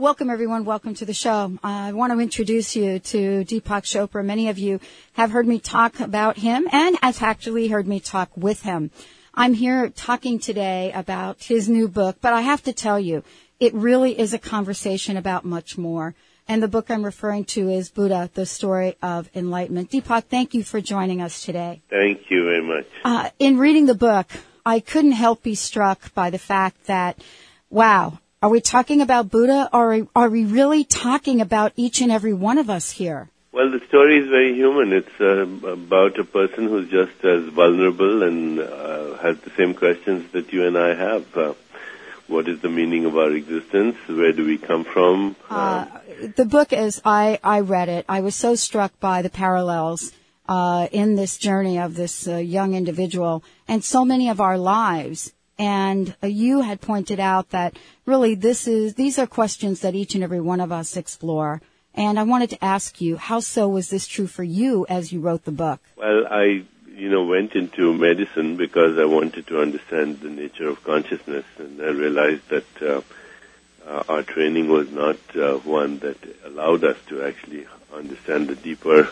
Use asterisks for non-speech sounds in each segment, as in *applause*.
Welcome, everyone. Welcome to the show. Uh, I want to introduce you to Deepak Chopra. Many of you have heard me talk about him and have actually heard me talk with him. I'm here talking today about his new book, but I have to tell you, it really is a conversation about much more. And the book I'm referring to is Buddha, the Story of Enlightenment. Deepak, thank you for joining us today. Thank you very much. Uh, in reading the book, I couldn't help be struck by the fact that, wow, are we talking about Buddha or are we really talking about each and every one of us here? Well, the story is very human. It's uh, about a person who's just as vulnerable and uh, has the same questions that you and I have. Uh, what is the meaning of our existence? Where do we come from? Uh, the book, as I, I read it, I was so struck by the parallels uh, in this journey of this uh, young individual and so many of our lives and uh, you had pointed out that really this is, these are questions that each and every one of us explore. And I wanted to ask you, how so was this true for you as you wrote the book? Well, I, you know, went into medicine because I wanted to understand the nature of consciousness, and I realized that uh, uh, our training was not uh, one that allowed us to actually understand the deeper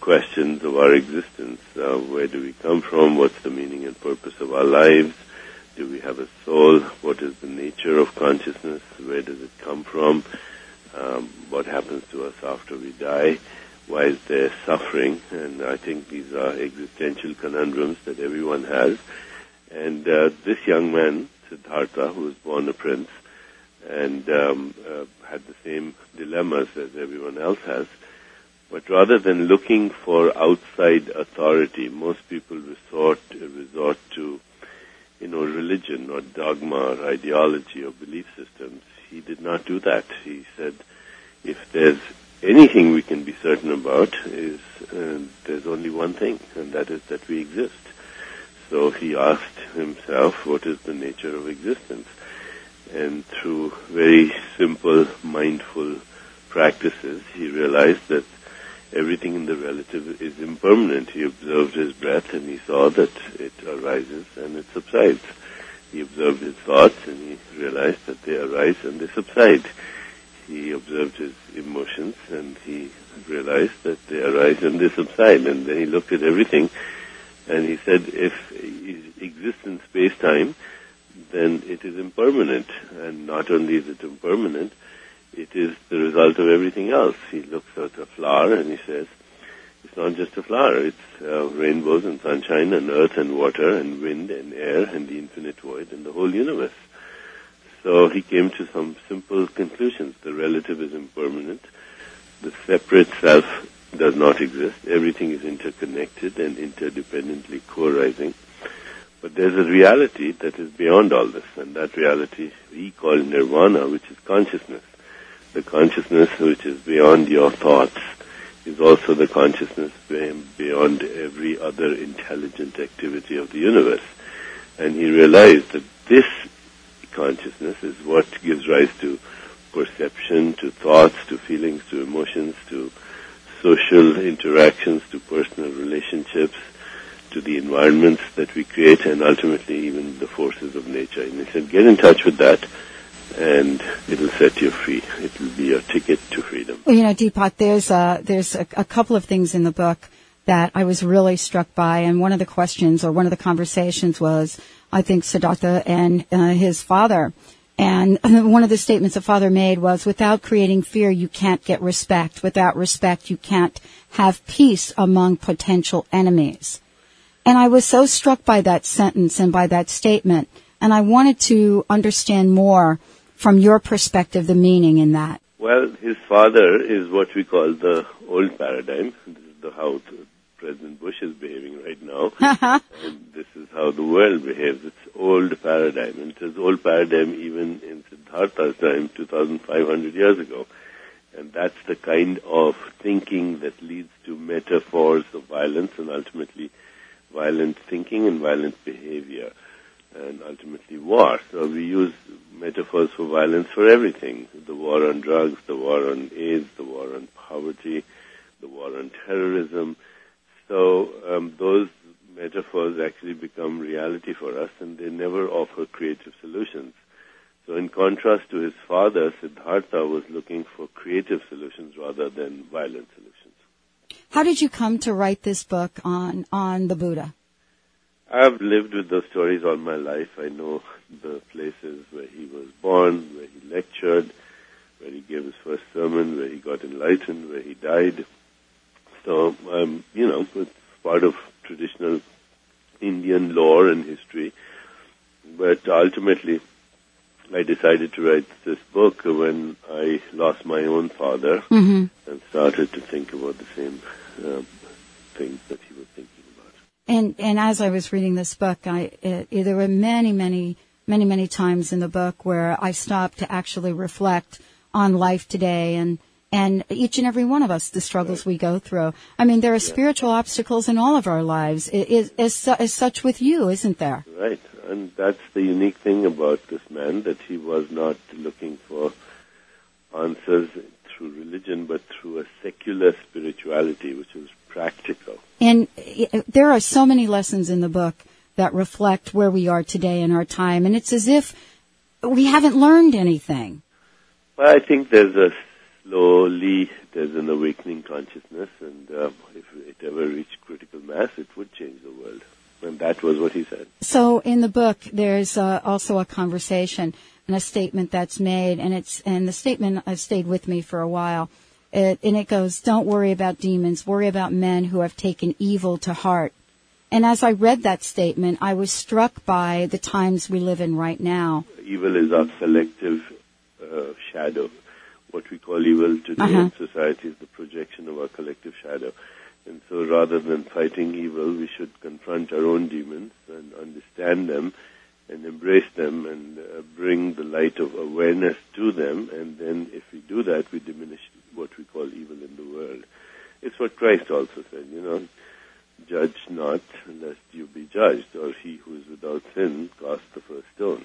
questions of our existence. Uh, where do we come from? What's the meaning and purpose of our lives? Do we have a soul? What is the nature of consciousness? Where does it come from? Um, what happens to us after we die? Why is there suffering? And I think these are existential conundrums that everyone has. And uh, this young man, Siddhartha, who was born a prince, and um, uh, had the same dilemmas as everyone else has. But rather than looking for outside authority, most people resort resort to you religion or dogma or ideology or belief systems. He did not do that. He said, if there's anything we can be certain about is uh, there's only one thing, and that is that we exist. So he asked himself, what is the nature of existence? And through very simple, mindful practices, he realized that everything in the relative is impermanent. He observed his breath and he saw that it arises and it subsides. He observed his thoughts and he realized that they arise and they subside. He observed his emotions and he realized that they arise and they subside. And then he looked at everything and he said, if it exists in space-time, then it is impermanent. And not only is it impermanent, it is the result of everything else. He looks at a flower and he says, it's not just a flower, it's uh, rainbows and sunshine and earth and water and wind and air and the infinite void and the whole universe. So he came to some simple conclusions. The relative is impermanent. The separate self does not exist. Everything is interconnected and interdependently co-arising. But there's a reality that is beyond all this, and that reality we call nirvana, which is consciousness the consciousness which is beyond your thoughts is also the consciousness beyond every other intelligent activity of the universe. And he realized that this consciousness is what gives rise to perception, to thoughts, to feelings, to emotions, to social interactions, to personal relationships, to the environments that we create, and ultimately even the forces of nature. And he said, get in touch with that and it'll set you free. It will be your ticket to freedom. Well, you know, Deepak, there's a, there's a, a couple of things in the book that I was really struck by, and one of the questions or one of the conversations was, I think, Siddhartha and uh, his father. And *laughs* one of the statements the father made was, without creating fear, you can't get respect. Without respect, you can't have peace among potential enemies. And I was so struck by that sentence and by that statement. And I wanted to understand more from your perspective, the meaning in that? Well, his father is what we call the old paradigm. This is the, how President Bush is behaving right now. *laughs* Uh-huh. and this is how the world behaves. It's old paradigm. And it was old paradigm even in Siddhartha's time, 2,500 years ago. And that's the kind of thinking that leads to metaphors of violence and ultimately violent thinking and violent behavior, and ultimately war. So we use metaphors for violence for everything. The war on drugs, the war on AIDS, the war on poverty, the war on terrorism. So um, those metaphors actually become reality for us and they never offer creative solutions. So in contrast to his father, Siddhartha was looking for creative solutions rather than violent solutions. How did you come to write this book on, on the Buddha? I've lived with those stories all my life. I know the places where he was born, where he lectured, where he gave his first sermon, where he got enlightened, where he died. So, um, you know, it's part of traditional Indian lore and history. But ultimately, I decided to write this book when I lost my own father mm-hmm. and started to think about the same um, things that he was thinking. And and as I was reading this book, I it, there were many many many many times in the book where I stopped to actually reflect on life today and and each and every one of us, the struggles right. we go through. I mean, there are yeah. spiritual obstacles in all of our lives. Is, is, is such with you, isn't there? Right, and that's the unique thing about this man that he was not looking for answers through religion, but through a secular spirituality, which is practical. And there are so many lessons in the book that reflect where we are today in our time, and it's as if we haven't learned anything. Well, I think there's a slowly there's an awakening consciousness, and uh, if it ever reached critical mass, it would change the world. And that was what he said. So in the book, there's uh, also a conversation and a statement that's made, and it's and the statement has stayed with me for a while. It, and it goes, "Don't worry about demons. Worry about men who have taken evil to heart." And as I read that statement, I was struck by the times we live in right now. Evil is our collective uh, shadow what we call evil today uh-huh. in society is the projection of our collective shadow. And so rather than fighting evil, we should confront our own demons and understand them and embrace them and uh, bring the light of awareness to them. And then if we do that, we diminish what we call evil in the world. It's what Christ also said, you know, judge not lest you be judged, or he who is without sin cast the first stone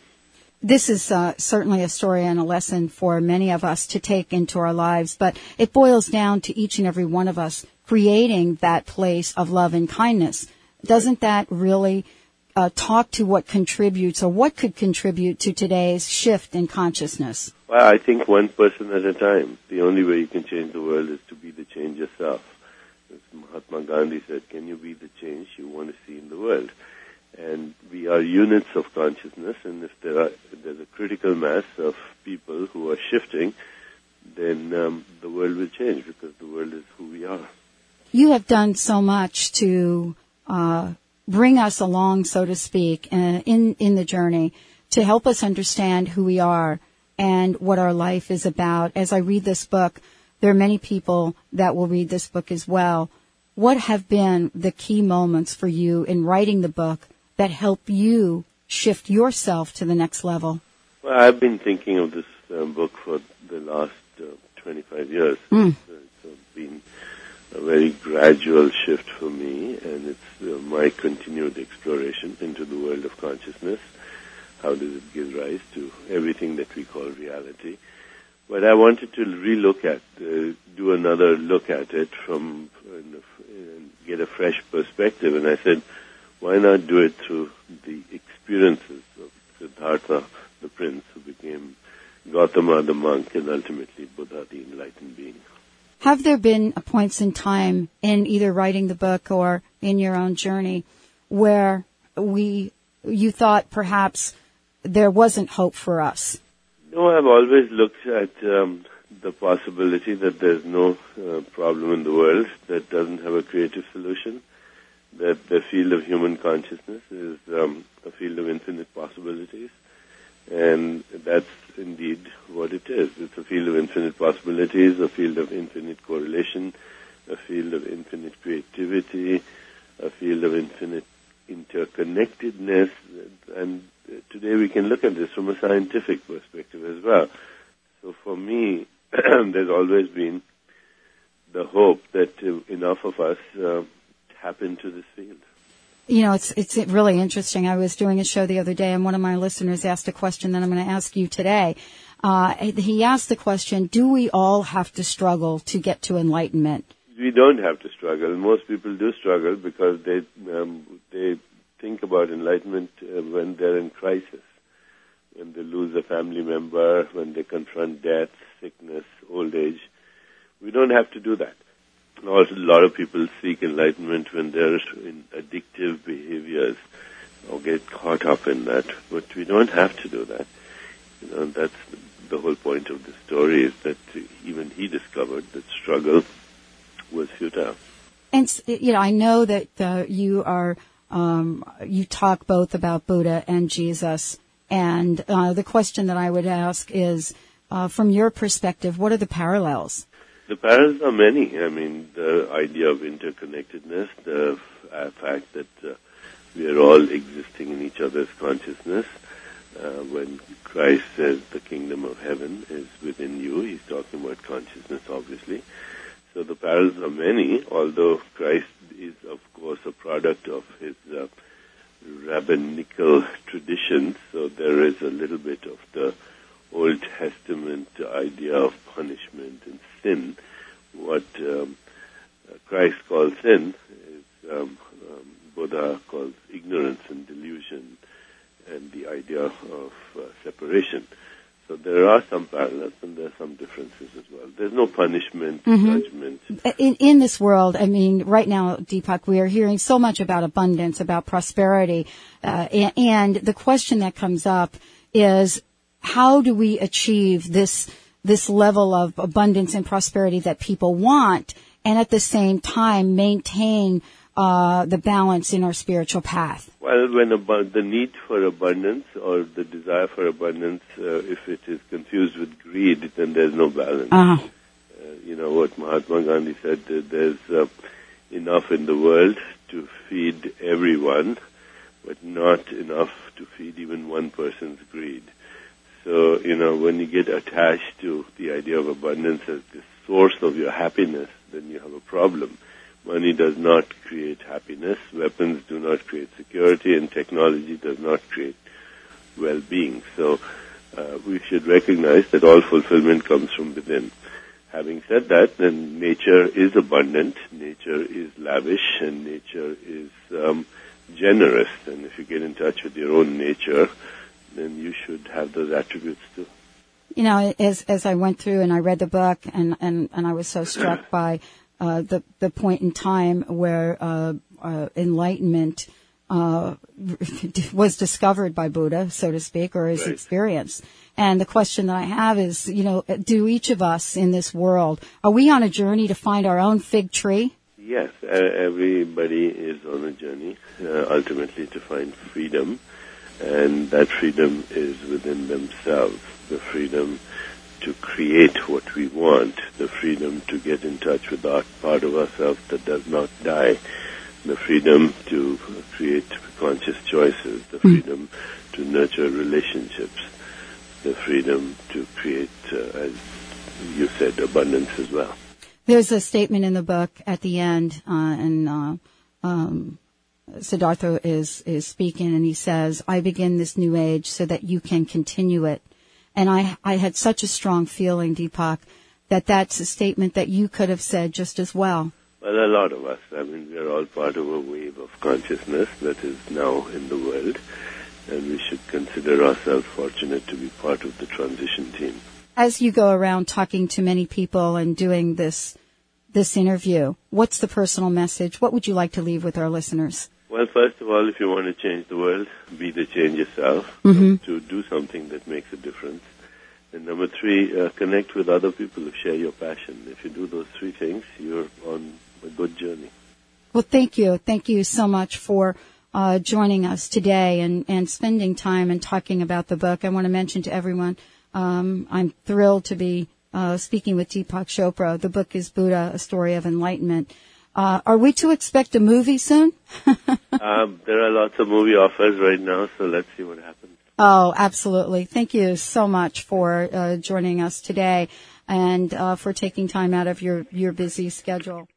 this is uh, certainly a story and a lesson for many of us to take into our lives, but it boils down to each and every one of us creating that place of love and kindness. Doesn't that really uh, talk to what contributes or what could contribute to today's shift in consciousness? Well, I think one person at a time. The only way you can change the world is to be the change yourself. As Mahatma Gandhi said, can you be the change you want to see in the world? and we are units of consciousness and if there are if there's a critical mass of people who are shifting then um, the world will change because the world is who we are you have done so much to uh, bring us along so to speak uh, in in the journey to help us understand who we are and what our life is about as i read this book there are many people that will read this book as well what have been the key moments for you in writing the book that help you shift yourself to the next level? Well, I've been thinking of this um, book for the last uh, 25 years. Mm. It's, uh, it's been a very gradual shift for me, and it's uh, my continued exploration into the world of consciousness. How does it give rise to everything that we call reality? But I wanted to relook at, uh, do another look at it from, get a fresh perspective, and I said, why not do it through the experiences of Siddhartha, the prince who became Gautama, the monk, and ultimately Buddha, the enlightened being? Have there been points in time in either writing the book or in your own journey where we, you thought perhaps there wasn't hope for us? No, I've always looked at um, the possibility that there's no uh, problem in the world that doesn't have a creative solution that the field of human consciousness is um, a field of infinite possibilities. And that's indeed what it is. It's a field of infinite possibilities, a field of infinite correlation, a field of infinite creativity, a field of infinite interconnectedness. And today we can look at this from a scientific perspective as well. So for me, *clears throat* there's always been the hope that enough of us uh, tap into this field. You know, it's it's really interesting. I was doing a show the other day, and one of my listeners asked a question that I'm going to ask you today. Uh, he asked the question: Do we all have to struggle to get to enlightenment? We don't have to struggle. Most people do struggle because they um, they think about enlightenment uh, when they're in crisis, when they lose a family member, when they confront death, sickness, old age. We don't have to do that. A lot of people seek enlightenment when they're in addictive behaviors or get caught up in that, but we don't have to do that. You know, that's the whole point of the story is that even he discovered that struggle was futile. And you know, I know that uh, you are um, you talk both about Buddha and Jesus, and uh, the question that I would ask is, uh, from your perspective, what are the parallels? The parallels are many. I mean, the idea of interconnectedness, the f- uh, fact that uh, we are all existing in each other's consciousness. Uh, when Christ says the kingdom of heaven is within you, he's talking about consciousness, obviously. So the parallels are many, although Christ is, of course, a product of his uh, rabbinical tradition. So there is a little bit of the Old Testament idea of punishment and sin. What um, Christ calls sin is um, um, Buddha calls ignorance and delusion, and the idea of uh, separation. So there are some parallels and there are some differences as well. There's no punishment, mm-hmm. judgment. In, in this world, I mean, right now, Deepak, we are hearing so much about abundance, about prosperity, uh, and, and the question that comes up is, how do we achieve this this level of abundance and prosperity that people want, and at the same time maintain uh, the balance in our spiritual path? Well, when ab- the need for abundance or the desire for abundance, uh, if it is confused with greed, then there's no balance. Uh-huh. Uh, you know what Mahatma Gandhi said: there's uh, enough in the world to feed everyone, but not enough to feed even one person's greed. So, you know, when you get attached to the idea of abundance as the source of your happiness, then you have a problem Money does not create happiness, weapons do not create security, and technology does not create well-being. So uh, we should recognize that all fulfillment comes from within. Having said that, then nature is abundant, nature is lavish, and nature is um, generous. And if you get in touch with your own nature, then you should have those attributes too. You know, as as I went through and I read the book, and and and I was so struck *clears throat* by uh, the the point in time where uh, uh, enlightenment uh, *laughs* was discovered by Buddha, so to speak, or his right. experience. And the question that I have is, you know, do each of us in this world are we on a journey to find our own fig tree? Yes, everybody is on a journey uh, ultimately to find freedom, and that freedom is within themselves. The freedom to create what we want, the freedom to get in touch with that part of ourselves that does not die, the freedom to create conscious choices, the hmm. freedom mm. to nurture relationships, the freedom to create, uh, as you said, abundance as well. There's a statement in the book at the end, uh, and uh, um, Siddhartha is is speaking, and he says, "I begin this new age so that you can continue it." And I, I had such a strong feeling, Deepak, that that's a statement that you could have said just as well. Well, a lot of us. I mean, we're all part of a wave of consciousness that is now in the world, and we should consider ourselves fortunate to be part of the transition team. As you go around talking to many people and doing this this interview, what's the personal message? What would you like to leave with our listeners? Well, first of all, if you want to change the world, be the change yourself mm-hmm. to do something that makes a difference. And number three, uh, connect with other people who share your passion. If you do those three things, you're on a good journey. Well, thank you. Thank you so much for uh, joining us today and, and spending time and talking about the book. I want to mention to everyone, um, I'm thrilled to be uh, speaking with Deepak Chopra. The book is Buddha, A Story of Enlightenment. Uh, are we to expect a movie soon? *laughs* um, there are lots of movie offers right now, so let's see what happens. Oh, absolutely. Thank you so much for uh, joining us today and uh, for taking time out of your, your busy schedule.